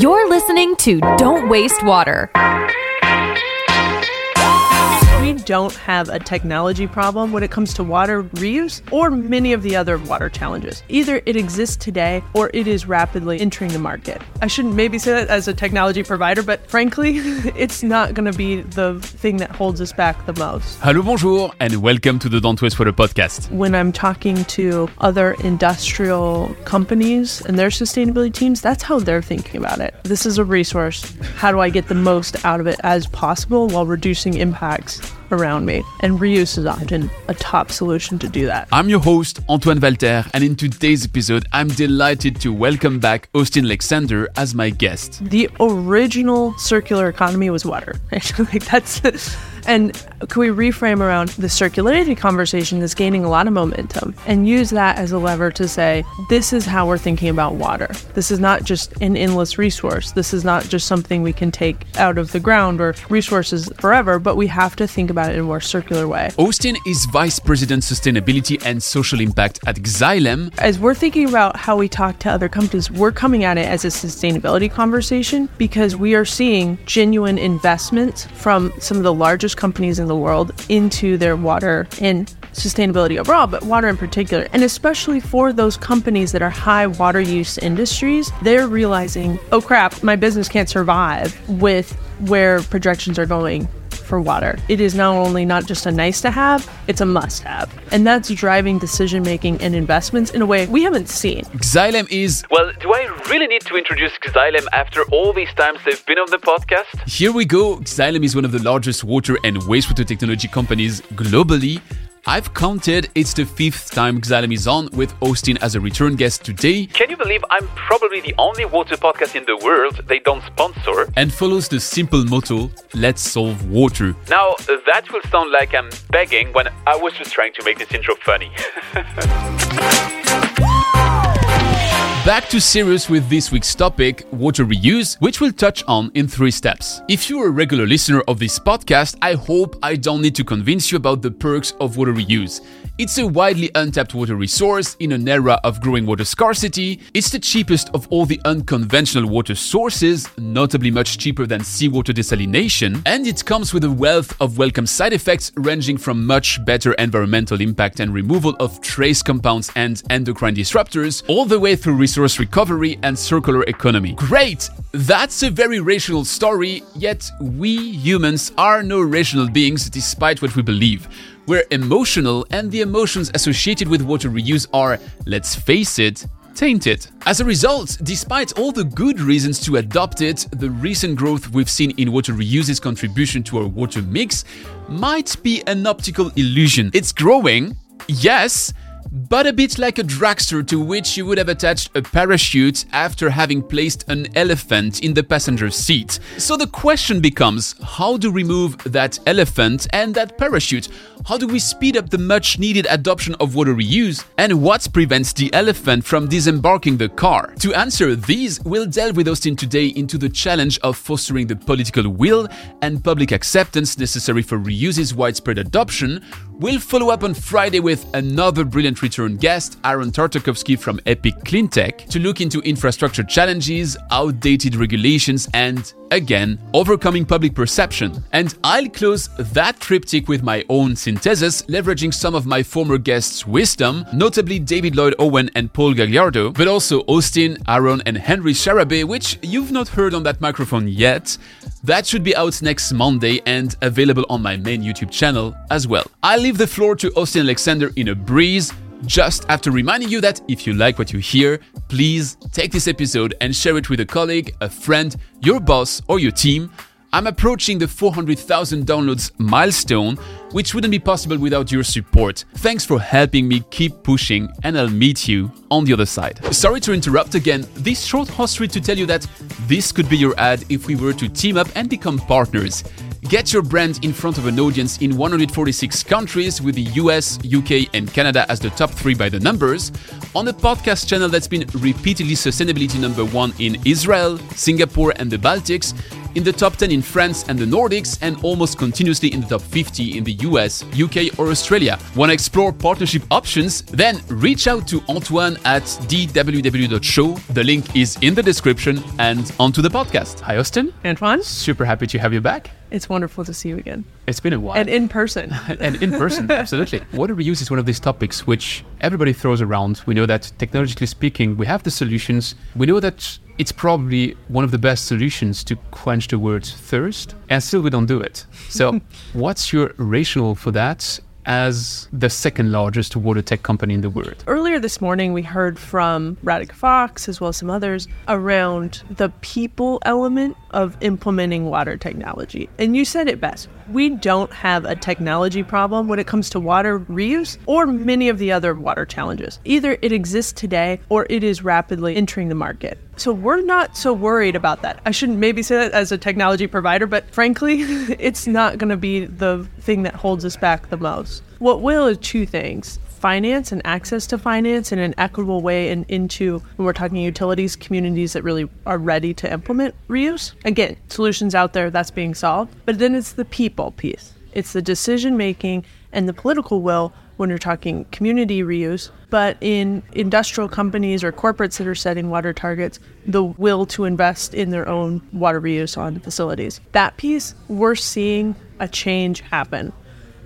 You're listening to Don't Waste Water. Don't have a technology problem when it comes to water reuse or many of the other water challenges. Either it exists today or it is rapidly entering the market. I shouldn't maybe say that as a technology provider, but frankly, it's not going to be the thing that holds us back the most. Hello, bonjour, and welcome to the Don't Waste Water podcast. When I'm talking to other industrial companies and their sustainability teams, that's how they're thinking about it. This is a resource. How do I get the most out of it as possible while reducing impacts around me. And reuse is often a top solution to do that. I'm your host, Antoine Walter, and in today's episode, I'm delighted to welcome back Austin Alexander as my guest. The original circular economy was water. like that's and can we reframe around the circularity conversation that's gaining a lot of momentum and use that as a lever to say, this is how we're thinking about water. This is not just an endless resource. This is not just something we can take out of the ground or resources forever, but we have to think about it in a more circular way. Austin is Vice President Sustainability and Social Impact at Xylem. As we're thinking about how we talk to other companies, we're coming at it as a sustainability conversation because we are seeing genuine investments from some of the largest companies in the world into their water and sustainability overall, but water in particular. And especially for those companies that are high water use industries, they're realizing, oh crap, my business can't survive with where projections are going for water. It is not only not just a nice to have, it's a must have. And that's driving decision making and investments in a way we haven't seen. Xylem is. Well, do I really need to introduce Xylem after all these times they've been on the podcast? Here we go. Xylem is one of the largest water and wastewater technology companies globally. I've counted, it's the fifth time Xylem is on with Austin as a return guest today. Can you believe I'm probably the only water podcast in the world they don't sponsor? And follows the simple motto let's solve water. Now, that will sound like I'm begging when I was just trying to make this intro funny. Back to serious with this week's topic, water reuse, which we'll touch on in three steps. If you're a regular listener of this podcast, I hope I don't need to convince you about the perks of water reuse. It's a widely untapped water resource in an era of growing water scarcity. It's the cheapest of all the unconventional water sources, notably much cheaper than seawater desalination, and it comes with a wealth of welcome side effects ranging from much better environmental impact and removal of trace compounds and endocrine disruptors, all the way through resource recovery and circular economy. Great! That's a very rational story, yet we humans are no rational beings despite what we believe. We're emotional, and the emotions associated with water reuse are, let's face it, tainted. As a result, despite all the good reasons to adopt it, the recent growth we've seen in water reuse's contribution to our water mix might be an optical illusion. It's growing, yes, but a bit like a dragster to which you would have attached a parachute after having placed an elephant in the passenger seat. So the question becomes how to remove that elephant and that parachute? How do we speed up the much needed adoption of water reuse? And what prevents the elephant from disembarking the car? To answer these, we'll delve with Austin today into the challenge of fostering the political will and public acceptance necessary for reuse's widespread adoption. We'll follow up on Friday with another brilliant return guest, Aaron Tartakovsky from Epic Cleantech, to look into infrastructure challenges, outdated regulations, and again, overcoming public perception. And I'll close that triptych with my own synthesis, leveraging some of my former guests' wisdom, notably David Lloyd Owen and Paul Gagliardo, but also Austin, Aaron, and Henry Sharabe, which you've not heard on that microphone yet. That should be out next Monday and available on my main YouTube channel as well. I'll leave the floor to Austin Alexander in a breeze just after reminding you that if you like what you hear, please take this episode and share it with a colleague, a friend, your boss, or your team. I'm approaching the 400,000 downloads milestone, which wouldn't be possible without your support. Thanks for helping me keep pushing, and I'll meet you on the other side. Sorry to interrupt again, this short history to tell you that this could be your ad if we were to team up and become partners. Get your brand in front of an audience in 146 countries with the US, UK, and Canada as the top three by the numbers, on a podcast channel that's been repeatedly sustainability number one in Israel, Singapore, and the Baltics, in the top 10 in France and the Nordics, and almost continuously in the top 50 in the US, UK, or Australia. Want to explore partnership options? Then reach out to Antoine at dww.show. The link is in the description and onto the podcast. Hi, Austin. Antoine, Super happy to have you back. It's wonderful to see you again It's been a while. and in person. and in person, absolutely. Water reuse is one of these topics which everybody throws around. We know that technologically speaking, we have the solutions. We know that it's probably one of the best solutions to quench the world's thirst, and still we don't do it. So, what's your rationale for that? As the second largest water tech company in the world. Earlier this morning, we heard from Radhika Fox as well as some others around the people element of implementing water technology. And you said it best. We don't have a technology problem when it comes to water reuse or many of the other water challenges. Either it exists today or it is rapidly entering the market. So we're not so worried about that. I shouldn't maybe say that as a technology provider, but frankly, it's not going to be the thing that holds us back the most. What will is two things finance and access to finance in an equitable way and into when we're talking utilities communities that really are ready to implement reuse. Again solutions out there that's being solved. But then it's the people piece. It's the decision making and the political will when you're talking community reuse. But in industrial companies or corporates that are setting water targets the will to invest in their own water reuse on facilities. That piece we're seeing a change happen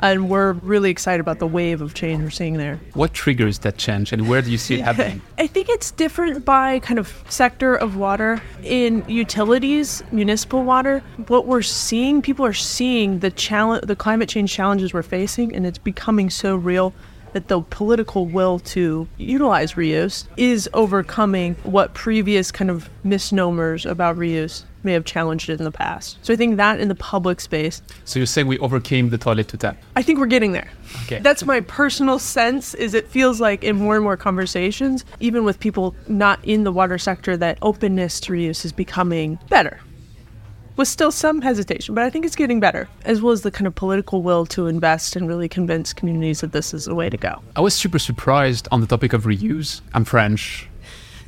and we're really excited about the wave of change we're seeing there. What triggers that change and where do you see it happening? I think it's different by kind of sector of water. In utilities, municipal water, what we're seeing, people are seeing the challenge, the climate change challenges we're facing, and it's becoming so real that the political will to utilize reuse is overcoming what previous kind of misnomers about reuse may have challenged it in the past. So I think that in the public space, So you're saying we overcame the toilet to tap. I think we're getting there. Okay. That's my personal sense is it feels like in more and more conversations, even with people not in the water sector, that openness to reuse is becoming better. With still some hesitation, but I think it's getting better, as well as the kind of political will to invest and really convince communities that this is the way to go. I was super surprised on the topic of reuse. I'm French.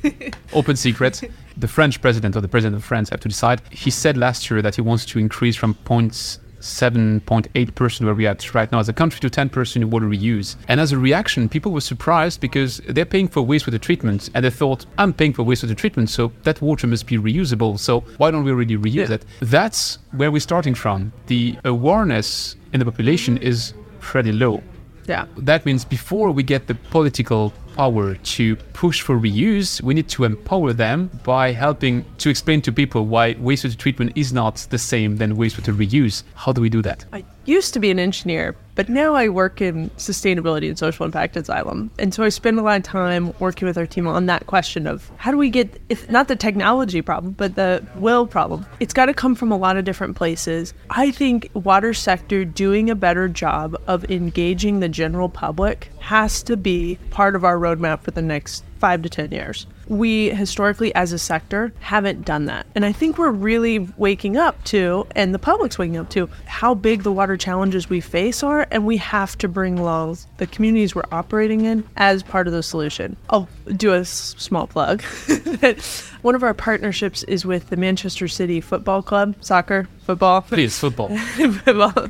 Open secret. The French president or the president of France have to decide. He said last year that he wants to increase from 0.7, 0.8% where we're at right now as a country to 10% in water reuse. And as a reaction, people were surprised because they're paying for wastewater treatment and they thought, I'm paying for wastewater treatment, so that water must be reusable. So why don't we really reuse Yeah. it? That's where we're starting from. The awareness in the population is pretty low. Yeah. That means before we get the political power to push for reuse, we need to empower them by helping to explain to people why wastewater treatment is not the same than wastewater reuse. How do we do that? I used to be an engineer, but now I work in sustainability and social impact at Xylem. And so I spend a lot of time working with our team on that question of how do we get, if not the technology problem, but the will problem. It's got to come from a lot of different places. I think water sector doing a better job of engaging the general public has to be part of our roadmap for the next five to 10 years. We historically, as a sector, haven't done that. And I think we're really waking up to, and the public's waking up to, how big the water challenges we face are. And we have to bring along the communities we're operating in as part of the solution. I'll do a s- small plug. One of our partnerships is with the Manchester City Football Club, soccer, football. Please, football. Well,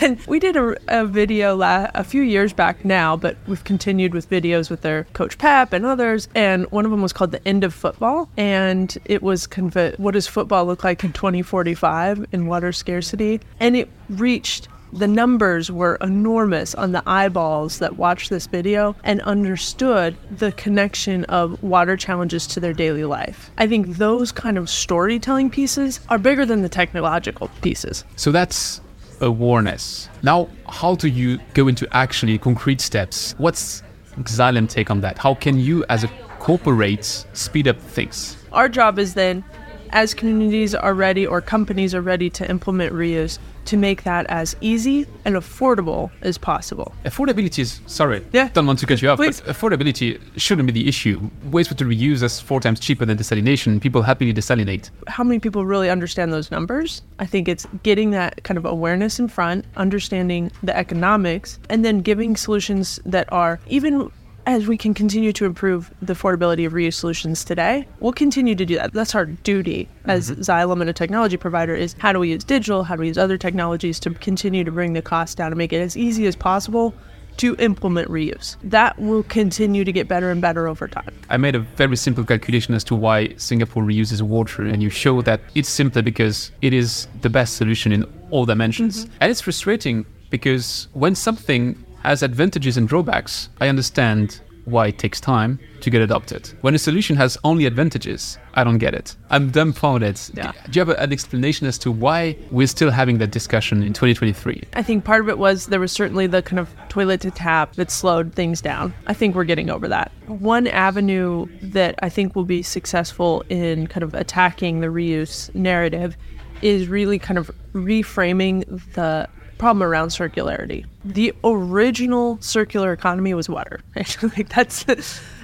and we did a, a video la- a few years back now, but we've continued with videos with their coach Pep and others. And one of them was called "The End of Football," and it was conv- what does football look like in 2045 in water scarcity, and it reached. The numbers were enormous on the eyeballs that watched this video and understood the connection of water challenges to their daily life. I think those kind of storytelling pieces are bigger than the technological pieces. So that's awareness. Now, how do you go into actually concrete steps? What's Xylem take on that? How can you, as a corporate, speed up things? Our job is then, as communities are ready or companies are ready to implement reuse, to make that as easy and affordable as possible. Affordability is sorry. Yeah. Don't want to cut you off, Please. but affordability shouldn't be the issue. Wastewater reuse is four times cheaper than desalination. People happily desalinate. How many people really understand those numbers? I think it's getting that kind of awareness in front, understanding the economics, and then giving solutions that are even as we can continue to improve the affordability of reuse solutions today, we'll continue to do that. That's our duty as mm-hmm. Xylem and a technology provider is how do we use digital, how do we use other technologies to continue to bring the cost down and make it as easy as possible to implement reuse. That will continue to get better and better over time. I made a very simple calculation as to why Singapore reuses water, and you show that it's simply because it is the best solution in all dimensions. Mm-hmm. And it's frustrating because when something has advantages and drawbacks, I understand why it takes time to get adopted. When a solution has only advantages, I don't get it. I'm dumbfounded. Yeah. Do you have an explanation as to why we're still having that discussion in 2023? I think part of it was there was certainly the kind of toilet to tap that slowed things down. I think we're getting over that. One avenue that I think will be successful in kind of attacking the reuse narrative is really kind of reframing the problem around circularity. The original circular economy was water. like that's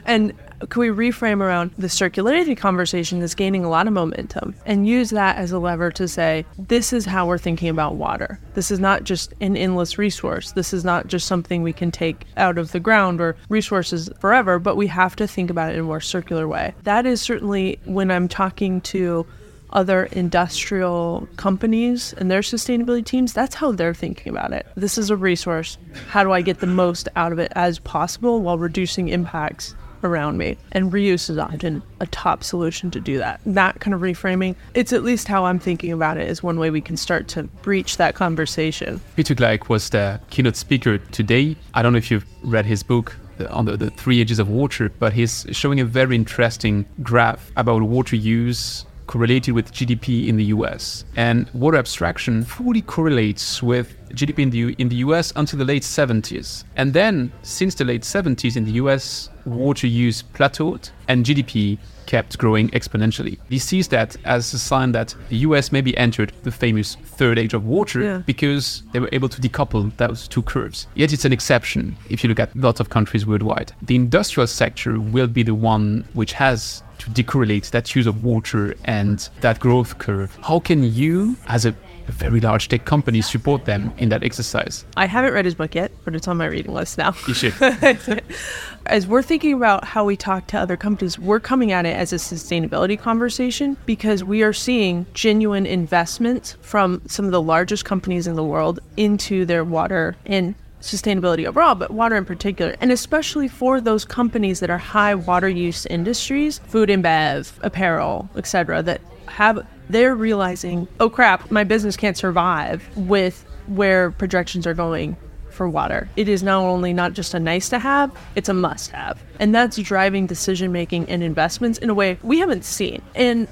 and can we reframe around the circularity conversation that's gaining a lot of momentum and use that as a lever to say this is how we're thinking about water. This is not just an endless resource. This is not just something we can take out of the ground or resources forever, but we have to think about it in a more circular way. That is certainly when I'm talking to other industrial companies and their sustainability teams, that's how they're thinking about it. This is a resource. How do I get the most out of it as possible while reducing impacts around me? And reuse is often a top solution to do that. That kind of reframing, it's at least how I'm thinking about it, is one way we can start to breach that conversation. Peter Gleick was the keynote speaker today. I don't know if you've read his book on the, the three ages of water, but he's showing a very interesting graph about water use correlated with GDP in the US. And water abstraction fully correlates with GDP in the, in the US until the late 70s. And then, since the late 70s in the US, water use plateaued and GDP kept growing exponentially. He sees that as a sign that the US maybe entered the famous third age of water Yeah. because they were able to decouple those two curves. Yet it's an exception if you look at lots of countries worldwide. The industrial sector will be the one which has to decorrelate that use of water and that growth curve. How can you, as a, very large tech company, support them in that exercise? I haven't read his book yet, but it's on my reading list now. You should. as we're thinking about how we talk to other companies, we're coming at it as a sustainability conversation because we are seeing genuine investments from some of the largest companies in the world into their water and sustainability overall, but water in particular, and especially for those companies that are high water use industries, food and bev, apparel, etc., that have they're realizing, oh crap, my business can't survive with where projections are going for water. It is now only not just a nice to have, it's a must have. And that's driving decision making and investments in a way we haven't seen. And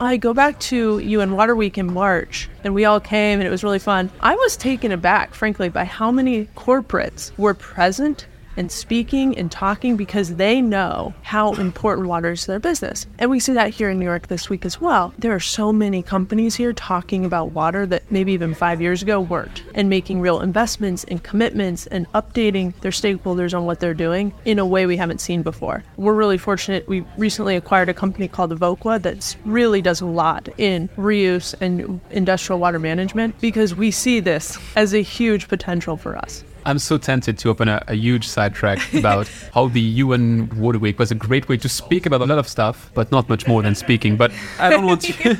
I go back to UN Water Week in March, and we all came, and it was really fun. I was taken aback, frankly, by how many corporates were present and speaking and talking because they know how important water is to their business. And we see that here in New York this week as well. There are so many companies here talking about water that maybe even five years ago weren't, and making real investments and commitments and updating their stakeholders on what they're doing in a way we haven't seen before. We're really fortunate. We recently acquired a company called Evoqua that really does a lot in reuse and industrial water management because we see this as a huge potential for us. I'm so tempted to open a, a huge sidetrack about how the UN Water Week was a great way to speak about a lot of stuff, but not much more than speaking. But I don't want to.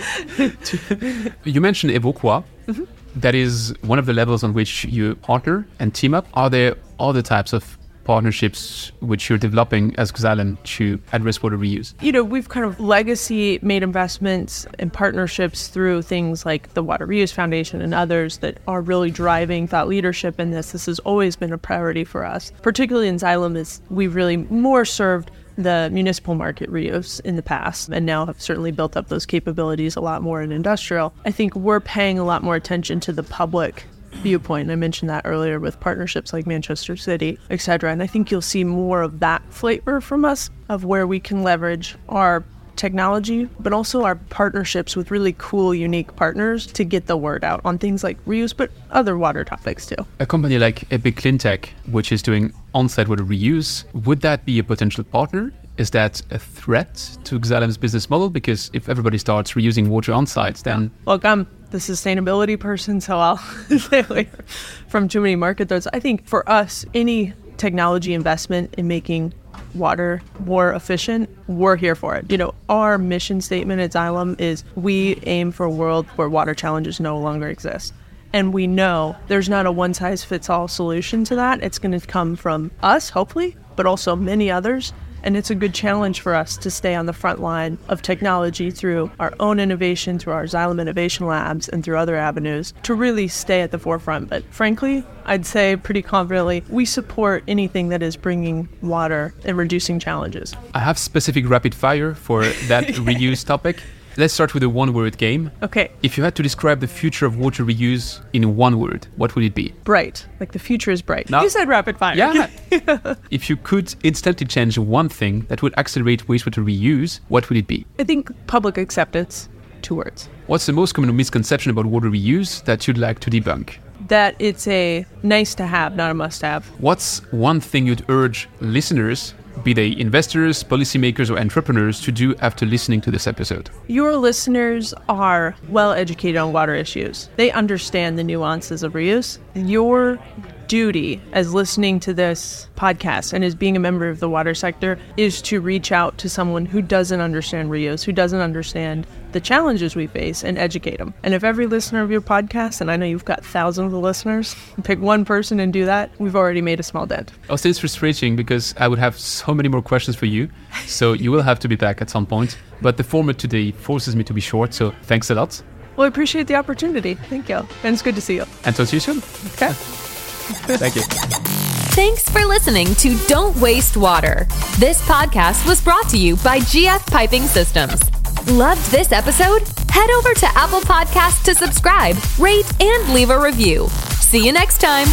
to you mentioned Evoqua. Mm-hmm. That is one of the levels on which you partner and team up. Are there other types of partnerships which you're developing as Xylem to address water reuse? you know, we've kind of legacy made investments and partnerships through things like the Water Reuse Foundation and others that are really driving thought leadership in this. This has always been a priority for us, particularly in Xylem, is we've really more served the municipal market reuse in the past and now have certainly built up those capabilities a lot more in industrial. I think we're paying a lot more attention to the public viewpoint. And I mentioned that earlier with partnerships like Manchester City, et cetera. And I think you'll see more of that flavor from us of where we can leverage our technology, but also our partnerships with really cool, unique partners to get the word out on things like reuse, but other water topics too. A company like Epic Cleantech, which is doing on-site water reuse, would that be a potential partner? Is that a threat to Xylem's business model? Because if everybody starts reusing water on-site, then Look, I'm the sustainability person, so I'll stay away from too many market threats. I think for us, any technology investment in making water more efficient, we're here for it. You know, our mission statement at Xylem is we aim for a world where water challenges no longer exist. And we know there's not a one size fits all solution to that. It's going to come from us, hopefully, but also many others. And it's a good challenge for us to stay on the front line of technology through our own innovation, through our Xylem Innovation Labs, and through other avenues to really stay at the forefront. But frankly, I'd say pretty confidently, we support anything that is bringing water and reducing challenges. I have specific rapid fire for that reuse topic. Let's start with a one word game. Okay, If you had to describe the future of water reuse in one word, what would it be? bright. Like the future is bright. No. You said rapid fire. Yeah. if you could instantly change one thing that would accelerate wastewater reuse, what would it be? I think public acceptance, two words. What's the most common misconception about water reuse that you'd like to debunk? That it's a nice to have, not a must have. What's one thing you'd urge listeners, be they investors, policymakers, or entrepreneurs, to do after listening to this episode? Your listeners are well educated on water issues. They understand the nuances of reuse. Your duty as listening to this podcast and as being a member of the water sector is to reach out to someone who doesn't understand reuse, who doesn't understand the challenges we face and educate them. And if every listener of your podcast, and I know you've got thousands of listeners, pick one person and do that, we've already made a small dent. Oh, also, it's frustrating because I would have so many more questions for you. So you will have to be back at some point. But the format today forces me to be short. So thanks a lot. Well, I appreciate the opportunity. Thank you. And it's good to see you. And talk to you soon. Okay. Thank you. Thanks for listening to Don't Waste Water. This podcast was brought to you by GF Piping Systems. Loved this episode? Head over to Apple Podcasts to subscribe, rate, and leave a review. See you next time.